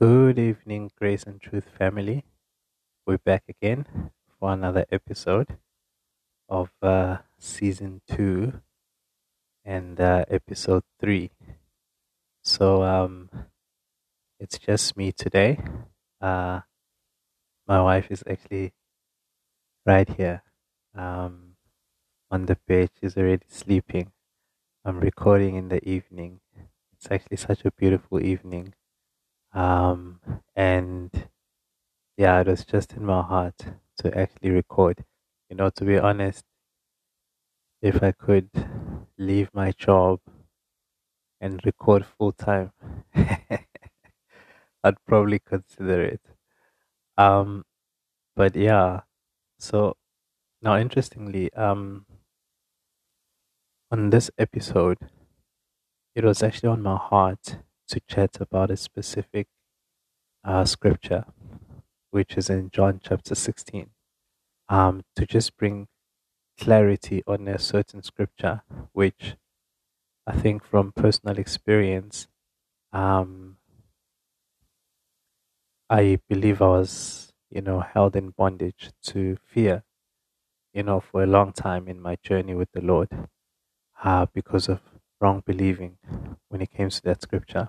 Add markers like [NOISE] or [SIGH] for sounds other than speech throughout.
Good evening, Grace and Truth family. We're back again for another episode of uh, season two and uh, episode three. So, um, it's just me today. Uh, my wife is actually right here um, on the bed. She's already sleeping. I'm recording in the evening. It's actually such a beautiful evening. Um, and yeah, it was just in my heart to actually record. You know, to be honest, if I could leave my job and record full time, [LAUGHS] I'd probably consider it. Um, but yeah, so now interestingly, um, on this episode, it was actually on my heart to chat about a specific uh, scripture, which is in John chapter 16, um, to just bring clarity on a certain scripture, which I think from personal experience, um, I believe I was, you know, held in bondage to fear, you know, for a long time in my journey with the Lord, uh, because of wrong believing when it came to that scripture.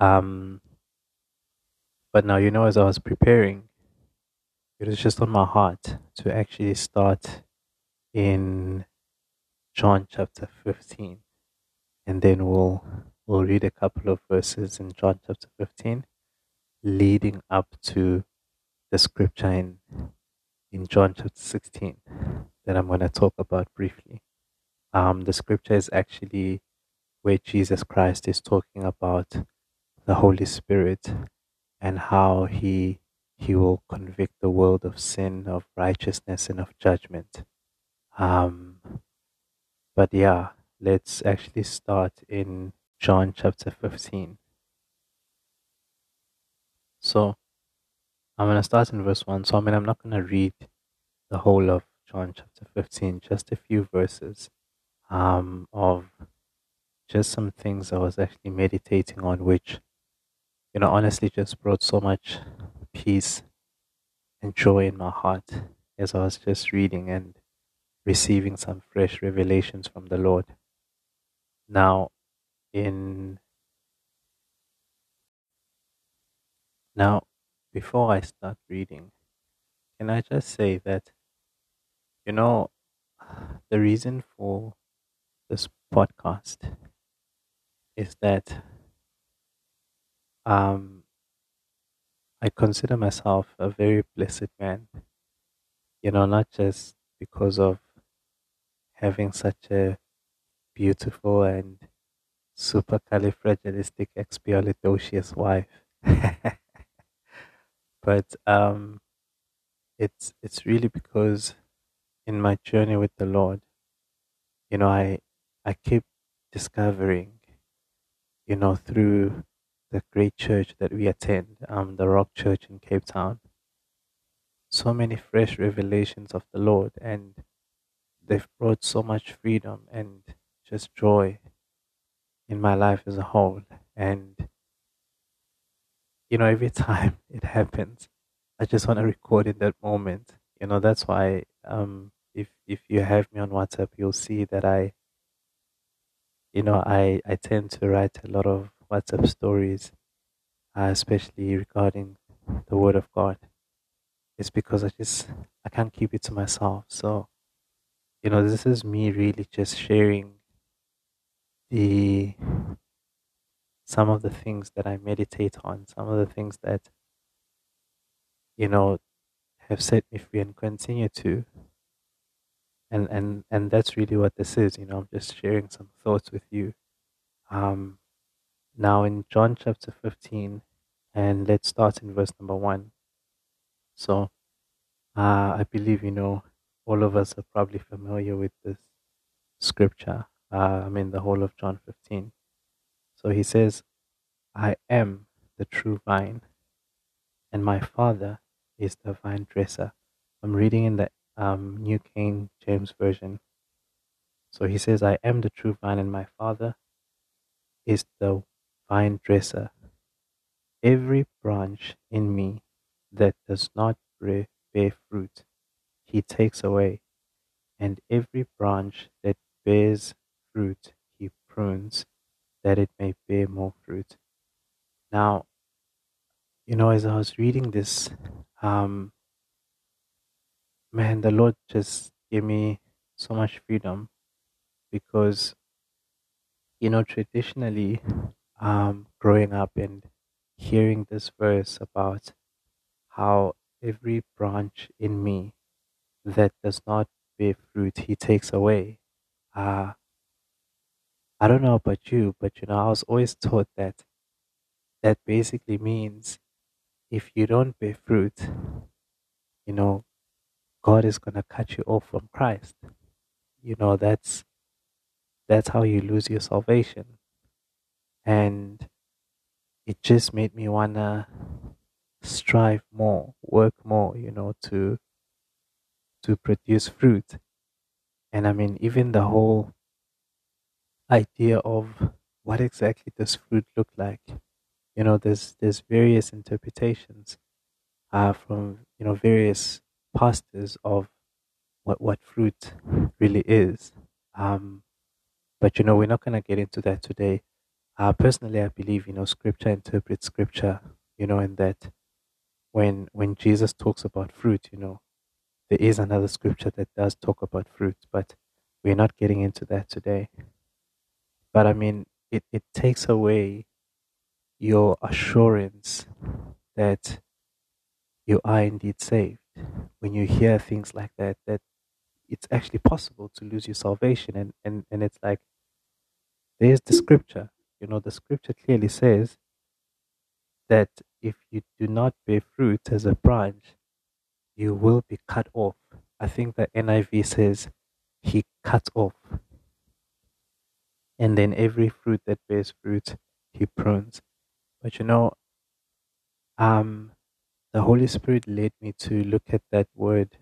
Um, but now, you know, as I was preparing, it was just on my heart to actually start in John chapter 15. And then we'll, we'll read a couple of verses in John chapter 15, leading up to the scripture in, in John chapter 16 that I'm going to talk about briefly. Um, the scripture is actually where Jesus Christ is talking about the Holy Spirit and how he he will convict the world of sin, of righteousness, and of judgment. Um, but yeah, let's actually start in John chapter 15. So I'm going to start in verse 1. So, I mean, I'm not going to read the whole of John chapter 15, just a few verses um, of just some things I was actually meditating on, which, you know, honestly just brought so much peace and joy in my heart as I was just reading and receiving some fresh revelations from the Lord. Now, in now, before I start reading, can I just say that, you know, the reason for this podcast is that um, I consider myself a very blessed man. You know, not just because of having such a beautiful and supercalifragilisticexpialidocious wife, [LAUGHS] but um, it's it's really because in my journey with the Lord, you know, I I keep discovering, you know, through the great church that we attend, um, the Rock Church in Cape Town, so many fresh revelations of the Lord, and they've brought so much freedom and just joy in my life as a whole. And, you know, every [LAUGHS] time it happens, I just want to record in that moment. You know, that's why um, if if you have me on WhatsApp, you'll see that I you know, I, I tend to write a lot of WhatsApp stories, uh, especially regarding the Word of God. It's because I just I can't keep it to myself. So, you know, this is me really just sharing the some of the things that I meditate on, some of the things that you know have set me free and continue to and and and that's really what this is you know i'm just sharing some thoughts with you um now in john chapter 15 and let's start in verse number 1 so uh i believe you know all of us are probably familiar with this scripture uh, i mean the whole of john 15 so he says i am the true vine and my father is the vine dresser. I'm reading in the um, New King James Version. So he says, I am the true vine, and my Father is the vine dresser. every branch in me that does not bear fruit, he takes away, and every branch that bears fruit, he prunes, that it may bear more fruit. Now, you know, as I was reading this, um, man, the Lord just gave me so much freedom because, you know, traditionally, um, growing up and hearing this verse about how every branch in me that does not bear fruit, he takes away. Uh, I don't know about you, but you know, I was always taught that that basically means if you don't bear fruit, you know, God is to cut you off from Christ. You know, that's that's how you lose your salvation. And it just made me want to strive more, work more, you know, to to produce fruit. And I mean, even the whole idea of what exactly does fruit look like. You know, there's there's various interpretations uh, from you know various pastors of what what fruit really is. Um, but you know, we're not going to get into that today. Uh, personally, I believe you know Scripture interprets Scripture. You know, and that when when Jesus talks about fruit, you know, there is another Scripture that does talk about fruit, but we're not getting into that today. But I mean, it, it takes away your assurance that you are indeed saved. When you hear things like that, that it's actually possible to lose your salvation. And, and, and it's like, there's the scripture. You know, the scripture clearly says that if you do not bear fruit as a branch, you will be cut off. I think the NIV says, He cut off. And then every fruit that bears fruit he prunes. But you know um the holy spirit led me to look at that word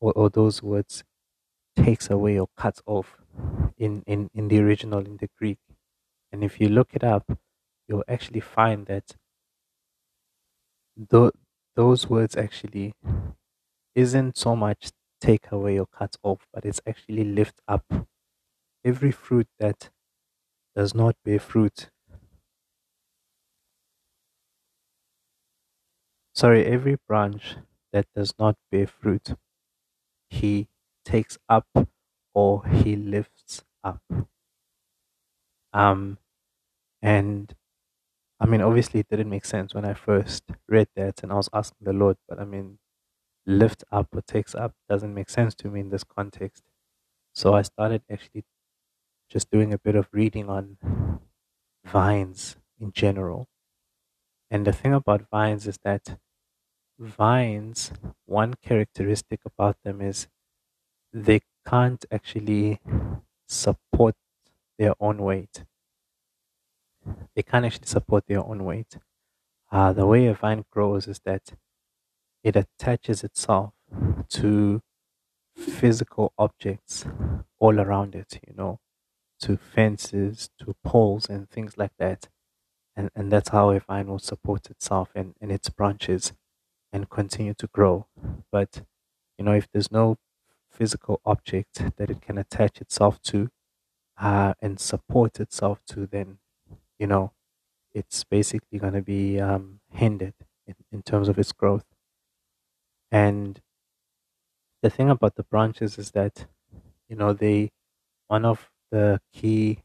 or, or those words takes away or cuts off in, in in the original in the greek and if you look it up you'll actually find that th- those words actually isn't so much take away or cut off but it's actually lift up every fruit that does not bear fruit. Sorry, every branch that does not bear fruit, he takes up or he lifts up. Um, and I mean, obviously, it didn't make sense when I first read that, and I was asking the Lord, but I mean, lift up or takes up doesn't make sense to me in this context. So I started actually just doing a bit of reading on vines in general. And the thing about vines is that vines, one characteristic about them is they can't actually support their own weight. They can't actually support their own weight. Uh, the way a vine grows is that it attaches itself to physical objects all around it, you know, to fences, to poles, and things like that. And, and that's how a vine will support itself and, and its branches and continue to grow. But, you know, if there's no physical object that it can attach itself to uh, and support itself to, then, you know, it's basically going to be um, hindered in, in terms of its growth. And the thing about the branches is that, you know, they, one of the key,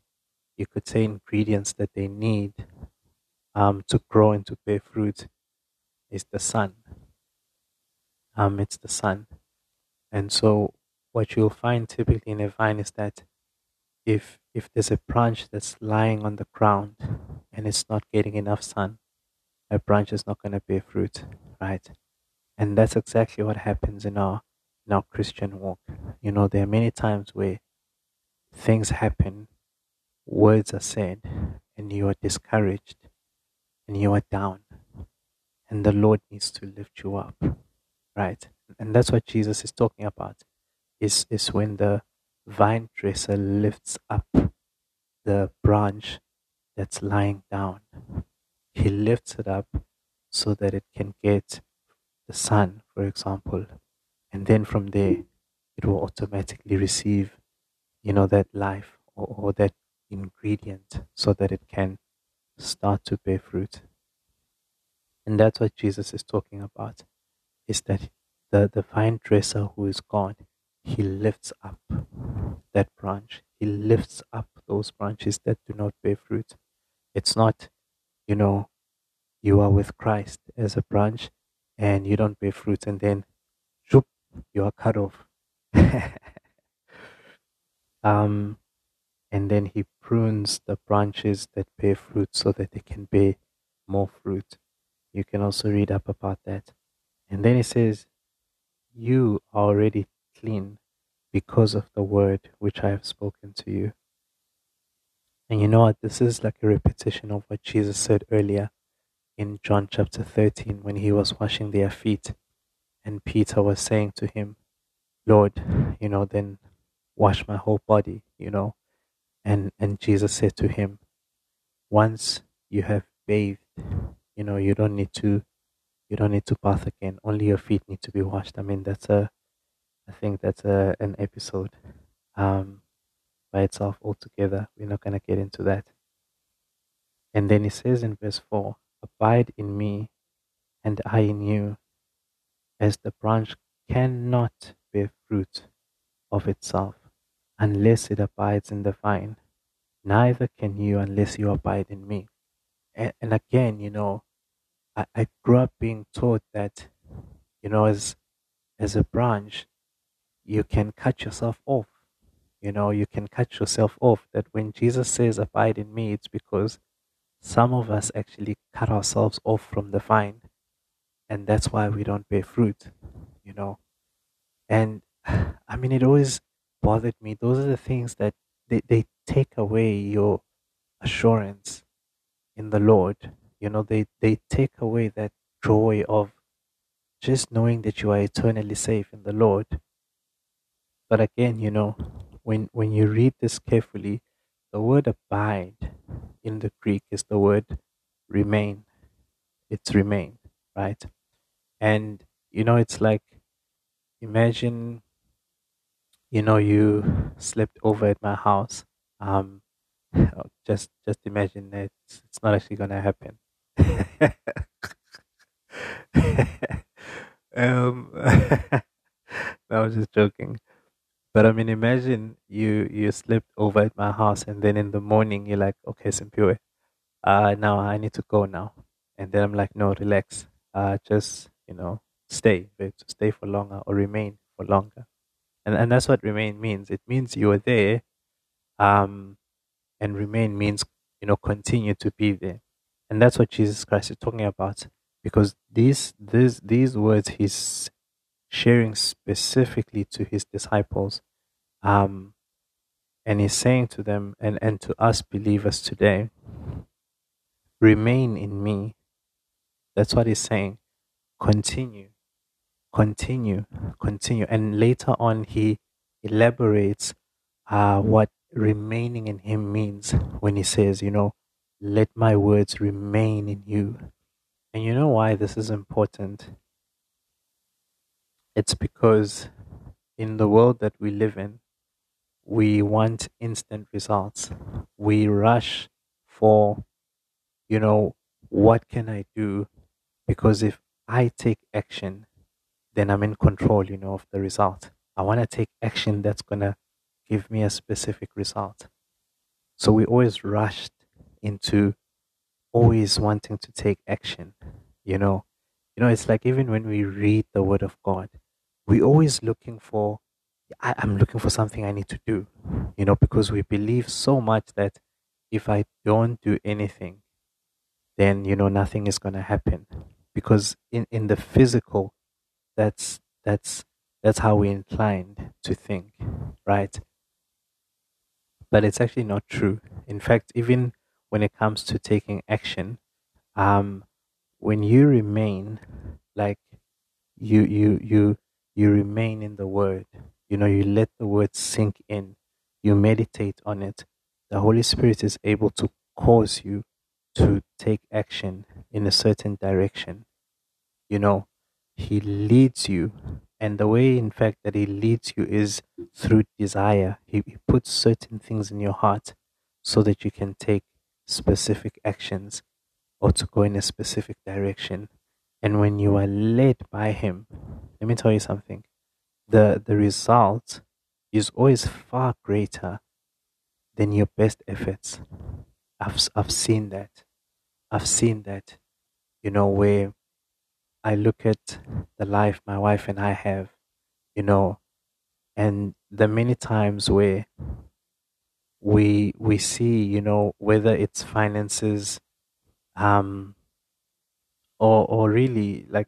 you could say, ingredients that they need um, to grow and to bear fruit is the sun. Um, it's the sun. And so, what you'll find typically in a vine is that if if there's a branch that's lying on the ground and it's not getting enough sun, a branch is not going to bear fruit, right? And that's exactly what happens in our in our Christian walk. You know, there are many times where things happen, words are said, and you are discouraged and you are down. And the Lord needs to lift you up, right? And that's what Jesus is talking about. Is is when the vine dresser lifts up the branch that's lying down. He lifts it up so that it can get the sun, for example. And then from there, it will automatically receive, you know, that life or, or that ingredient so that it can start to bear fruit. And that's what Jesus is talking about, is that the, the vine dresser who is God, he lifts up that branch. He lifts up those branches that do not bear fruit. It's not, you know, you are with Christ as a branch and you don't bear fruit and then zoop, you are cut off. [LAUGHS] um, and then he prunes the branches that bear fruit so that they can bear more fruit. You can also read up about that. And then he says, You are already clean because of the word which I have spoken to you. And you know what? This is like a repetition of what Jesus said earlier in John chapter 13 when he was washing their feet. And Peter was saying to him, Lord, you know, then wash my whole body, you know. And, and Jesus said to him, once you have bathed, you know, you don't need to, you don't need to bath again. Only your feet need to be washed. I mean, that's a, I think that's a, an episode um, by itself altogether. We're not going to get into that. And then he says in verse 4 Abide in me, and I in you, as the branch cannot bear fruit of itself unless it abides in the vine. Neither can you unless you abide in me. And, and again, you know, I, I grew up being taught that, you know, as as a branch, you can cut yourself off. You know, you can cut yourself off. That when Jesus says, Abide in me, it's because some of us actually cut ourselves off from the vine. And that's why we don't bear fruit, you know. And [SIGHS] I mean, it always bothered me. Those are the things that they, they take away your assurance in the Lord. You know, they, they take away that joy of just knowing that you are eternally safe in the Lord. But again, you know, when when you read this carefully, the word abide in the Greek is the word remain. It's remain, right? And you know, it's like imagine you know you slept over at my house. Um [LAUGHS] just just imagine that it's, it's not actually gonna happen. [LAUGHS] um [LAUGHS] I was just joking. But I mean, imagine you you slept over at my house, and then in the morning you're like, okay, Simpiwe, uh, now I need to go now, and then I'm like, no, relax, uh, just you know, stay, stay for longer or remain for longer, and and that's what remain means. It means you are there, um, and remain means you know continue to be there, and that's what Jesus Christ is talking about, because these these these words he's sharing specifically to his disciples. Um, and he's saying to them and, and to us believers today, remain in me. That's what he's saying. Continue, continue, continue. And later on, he elaborates uh, what remaining in him means when he says, you know, let my words remain in you. And you know why this is important? It's because in the world that we live in, we want instant results. We rush for, you know, what can I do? Because if I take action, then I'm in control, you know, of the result. I want to take action that's going to give me a specific result. So we always rushed into always wanting to take action, you know. You know, it's like even when we read the word of God, we're always looking for I, am looking for something I need to do, you know, because we believe so much that if I don't do anything, then you know nothing is gonna happen. Because in, in the physical, that's that's that's how we're inclined to think, right? But it's actually not true. In fact, even when it comes to taking action, um, when you remain like you you you you remain in the word. You know, you let the word sink in, you meditate on it. The Holy Spirit is able to cause you to take action in a certain direction. You know, He leads you. And the way, in fact, that He leads you is through desire. He, he puts certain things in your heart so that you can take specific actions or to go in a specific direction. And when you are led by Him, let me tell you something the, the result is always far greater than your best efforts. I've, I've seen that. I've seen that, you know, where I look at the life my wife and I have, you know, and the many times where we we see, you know, whether it's finances, um, or or really like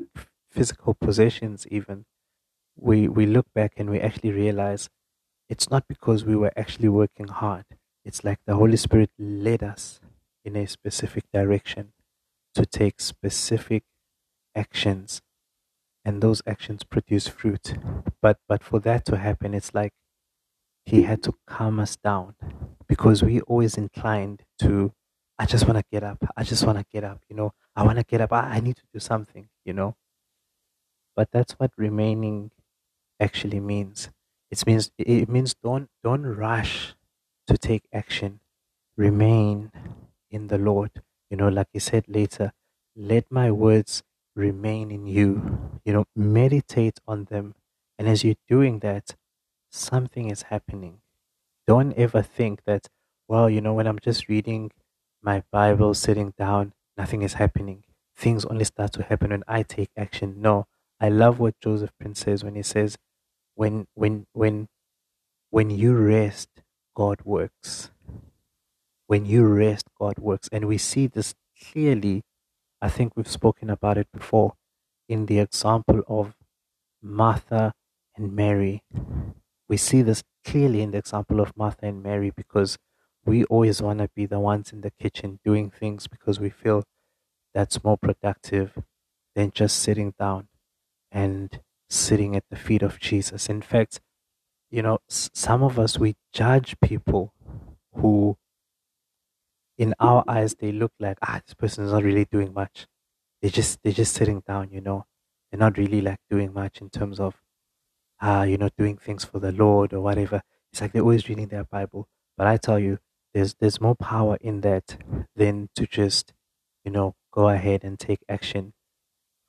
physical possessions, even we we look back and we actually realize it's not because we were actually working hard. It's like the Holy Spirit led us in a specific direction to take specific actions and those actions produce fruit. But but for that to happen it's like he had to calm us down because we always inclined to i just want to get up. I just want to get up you know? I want to get up. I, I need to do something you know? But that's what remaining actually means. It means it means don't don't rush to take action. Remain in the lord. You know like he said later let my words remain in you. You know meditate on them. And as you're doing that something is happening. Don't ever think that well you know when i'm just reading my bible sitting down nothing is happening. Things only start to happen when i take action. No i love what joseph prince says when he says when when when when you rest god works. When you rest god works. And we see this clearly. I think we've spoken about it before in the example of martha and mary. We see this clearly in the example of martha and mary because we always want to be the ones in the kitchen doing things because we feel that's more productive than just sitting down and sitting at the feet of Jesus. In fact, you know, some of us, we judge people who, in our eyes, they look like, ah, this person is not really doing much. They just, they're just sitting down, you know. They're not really like doing much in terms of, ah, you know, doing things for the Lord or whatever. It's like they're always reading their Bible. But I tell you, there's, there's more power in that than to just, you know, go ahead and take action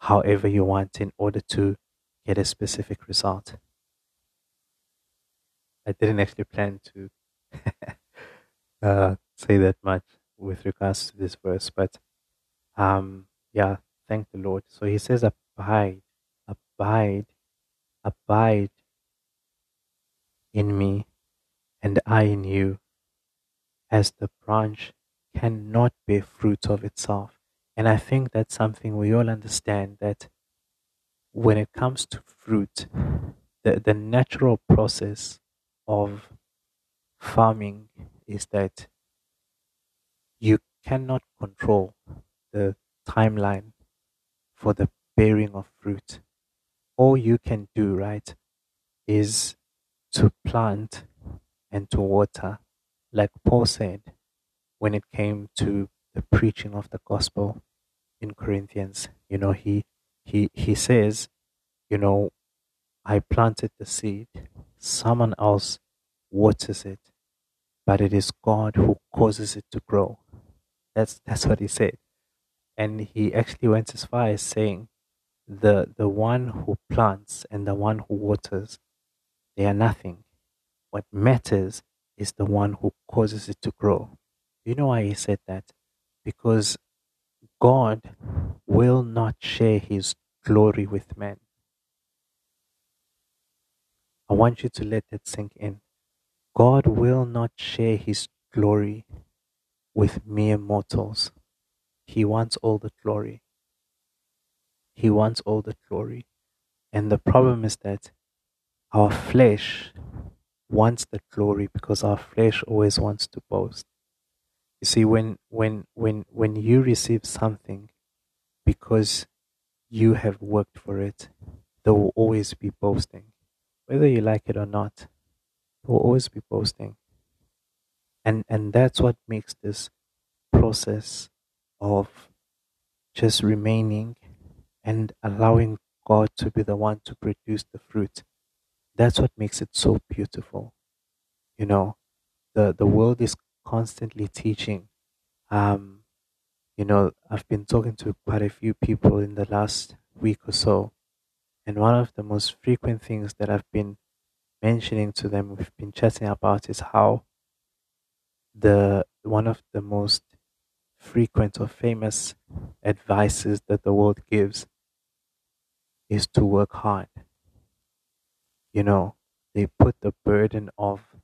however you want in order to get a specific result. I didn't actually plan to [LAUGHS] uh, say that much with regards to this verse, but um, yeah, thank the Lord. So he says, Abide, abide, abide in me, and I in you, as the branch cannot bear fruit of itself. And I think that's something we all understand that when it comes to fruit, the, the natural process of farming is that you cannot control the timeline for the bearing of fruit. All you can do, right, is to plant and to water, like Paul said when it came to the preaching of the gospel in Corinthians. You know, he he he says, you know, I planted the seed, someone else waters it, but it is God who causes it to grow. That's that's what he said. And he actually went as far as saying the the one who plants and the one who waters, they are nothing. What matters is the one who causes it to grow. You know why he said that? Because God will not share his glory with men. I want you to let that sink in. God will not share his glory with mere mortals. He wants all the glory. He wants all the glory. And the problem is that our flesh wants the glory because our flesh always wants to boast. You see, when when when when you receive something because you have worked for it, there will always be boasting. Whether you like it or not, there will always be boasting. And and that's what makes this process of just remaining and allowing God to be the one to produce the fruit. That's what makes it so beautiful. You know, the, the world is constantly teaching. Um, you know, I've been talking to quite a few people in the last week or so, and one of the most frequent things that I've been mentioning to them, we've been chatting about, is how the one of the most frequent or famous advices that the world gives is to work hard. You know, they put the burden of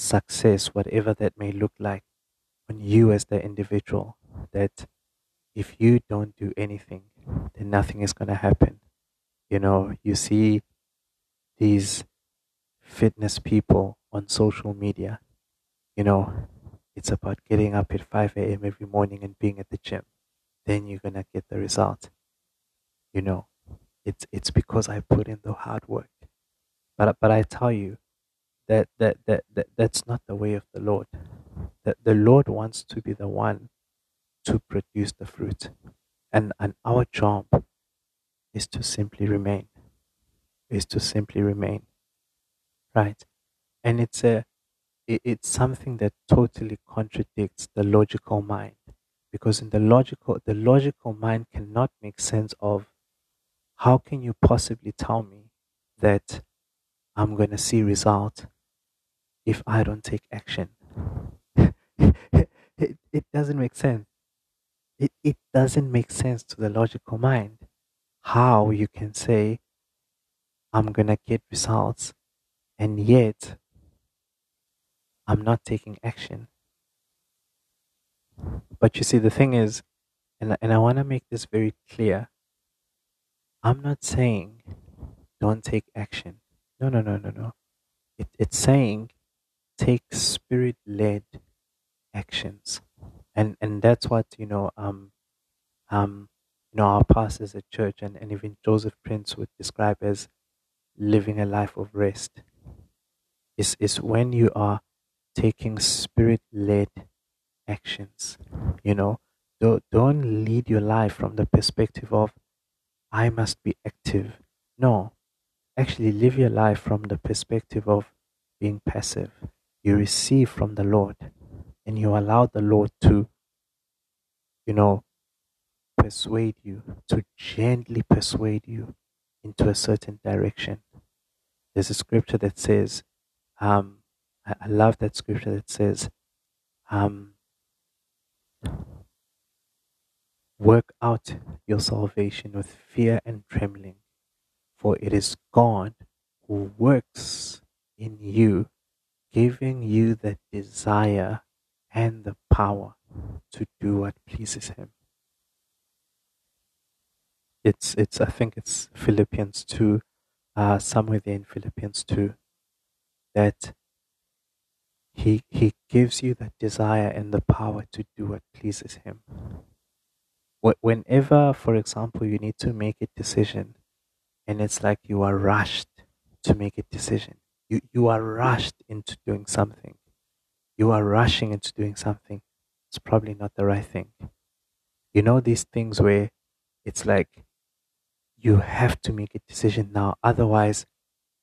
success, whatever that may look like, on you as the individual. That if you don't do anything, then nothing is going to happen. You know, you see these fitness people on social media. You know, it's about getting up at 5 a.m. every morning and being at the gym. Then you're going to get the result. You know, it's, it's because I put in the hard work. But, but I tell you that, that, that, that that's not the way of the Lord. That the Lord wants to be the one to produce the fruit. And, and our job is to simply remain, is to simply remain, right? And it's a, it, it's something that totally contradicts the logical mind, because in the logical, the logical mind cannot make sense of how can you possibly tell me that I'm going to see result if I don't take action? [LAUGHS] it, it doesn't make sense. It, it doesn't make sense to the logical mind how you can say, I'm going to get results, and yet I'm not taking action. But you see, the thing is, and, and I want to make this very clear I'm not saying don't take action. No, no, no, no, no. It, it's saying take spirit led actions. And and that's what, you know, um um you know, our pastors at church and, and even Joseph Prince would describe as living a life of rest. Is is when you are taking spirit led actions. You know, don't, don't lead your life from the perspective of I must be active. No, actually live your life from the perspective of being passive. You receive from the Lord and you allow the Lord to, you know, persuade you, to gently persuade you into a certain direction. There's a scripture that says, um, I, love that scripture that says, um, work out your salvation with fear and trembling, for it is God who works in you, giving you the desire and the power to do what pleases Him it's it's I think it's Philippians two, uh, somewhere there in Philippians two, that he he gives you that desire and the power to do what pleases him. Whenever, for example, you need to make a decision, and it's like you are rushed to make a decision. You you are rushed into doing something. You are rushing into doing something. It's probably not the right thing. You know these things where it's like you have to make a decision now. Otherwise,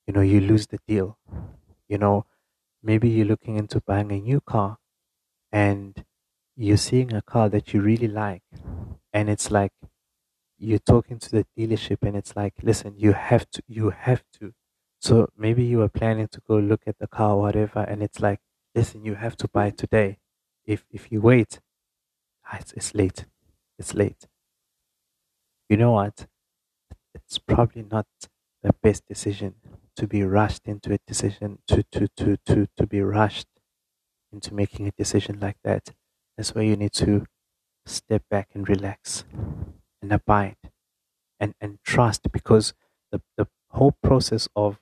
you know, you lose the deal. You know, maybe you're looking into buying a new car and you're seeing a car that you really like. And it's like you're talking to the dealership and it's like, listen, you have to, you have to. So maybe you were planning to go look at the car or whatever. And it's like, listen, you have to buy today. If, if you wait, ah, it's, it's late. It's late. You know what? it's probably not the best decision to be rushed into a decision to to to to to be rushed into making a decision like that. That's where you need to step back and relax and abide and, and trust because the, the whole process of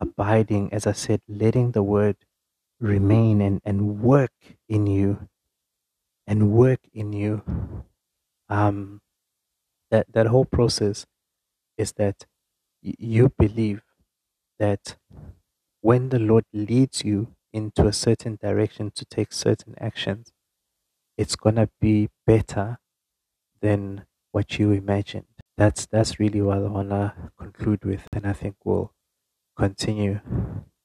abiding, as I said, letting the word remain and, and work in you and work in you. Um that that whole process is that you believe that when the Lord leads you into a certain direction to take certain actions, it's to be better than what you imagined. That's that's really what I wanna conclude with, and I think we'll continue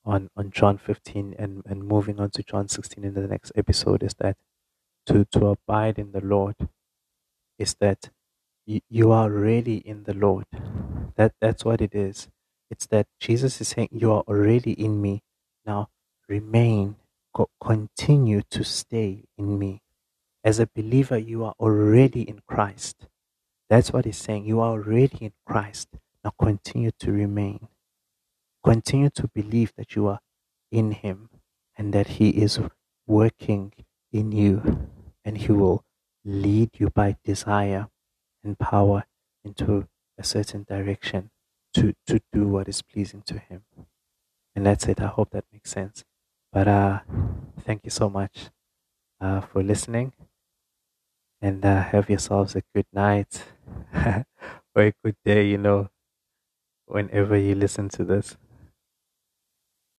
on on John 15 and and moving on to John 16 in the next episode. Is that to to abide in the Lord? Is that you, you are already in the Lord? That that's what it is. It's that Jesus is saying you are already in me. Now remain, co- continue to stay in me. As a believer, you are already in Christ. That's what he's saying. You are already in Christ. Now continue to remain. Continue to believe that you are in him and that he is working in you and he will lead you by desire and power into a certain direction to, to do what is pleasing to him. And that's it. I hope that makes sense. But uh, thank you so much uh, for listening and uh, have yourselves a good night [LAUGHS] or a good day, you know, whenever you listen to this.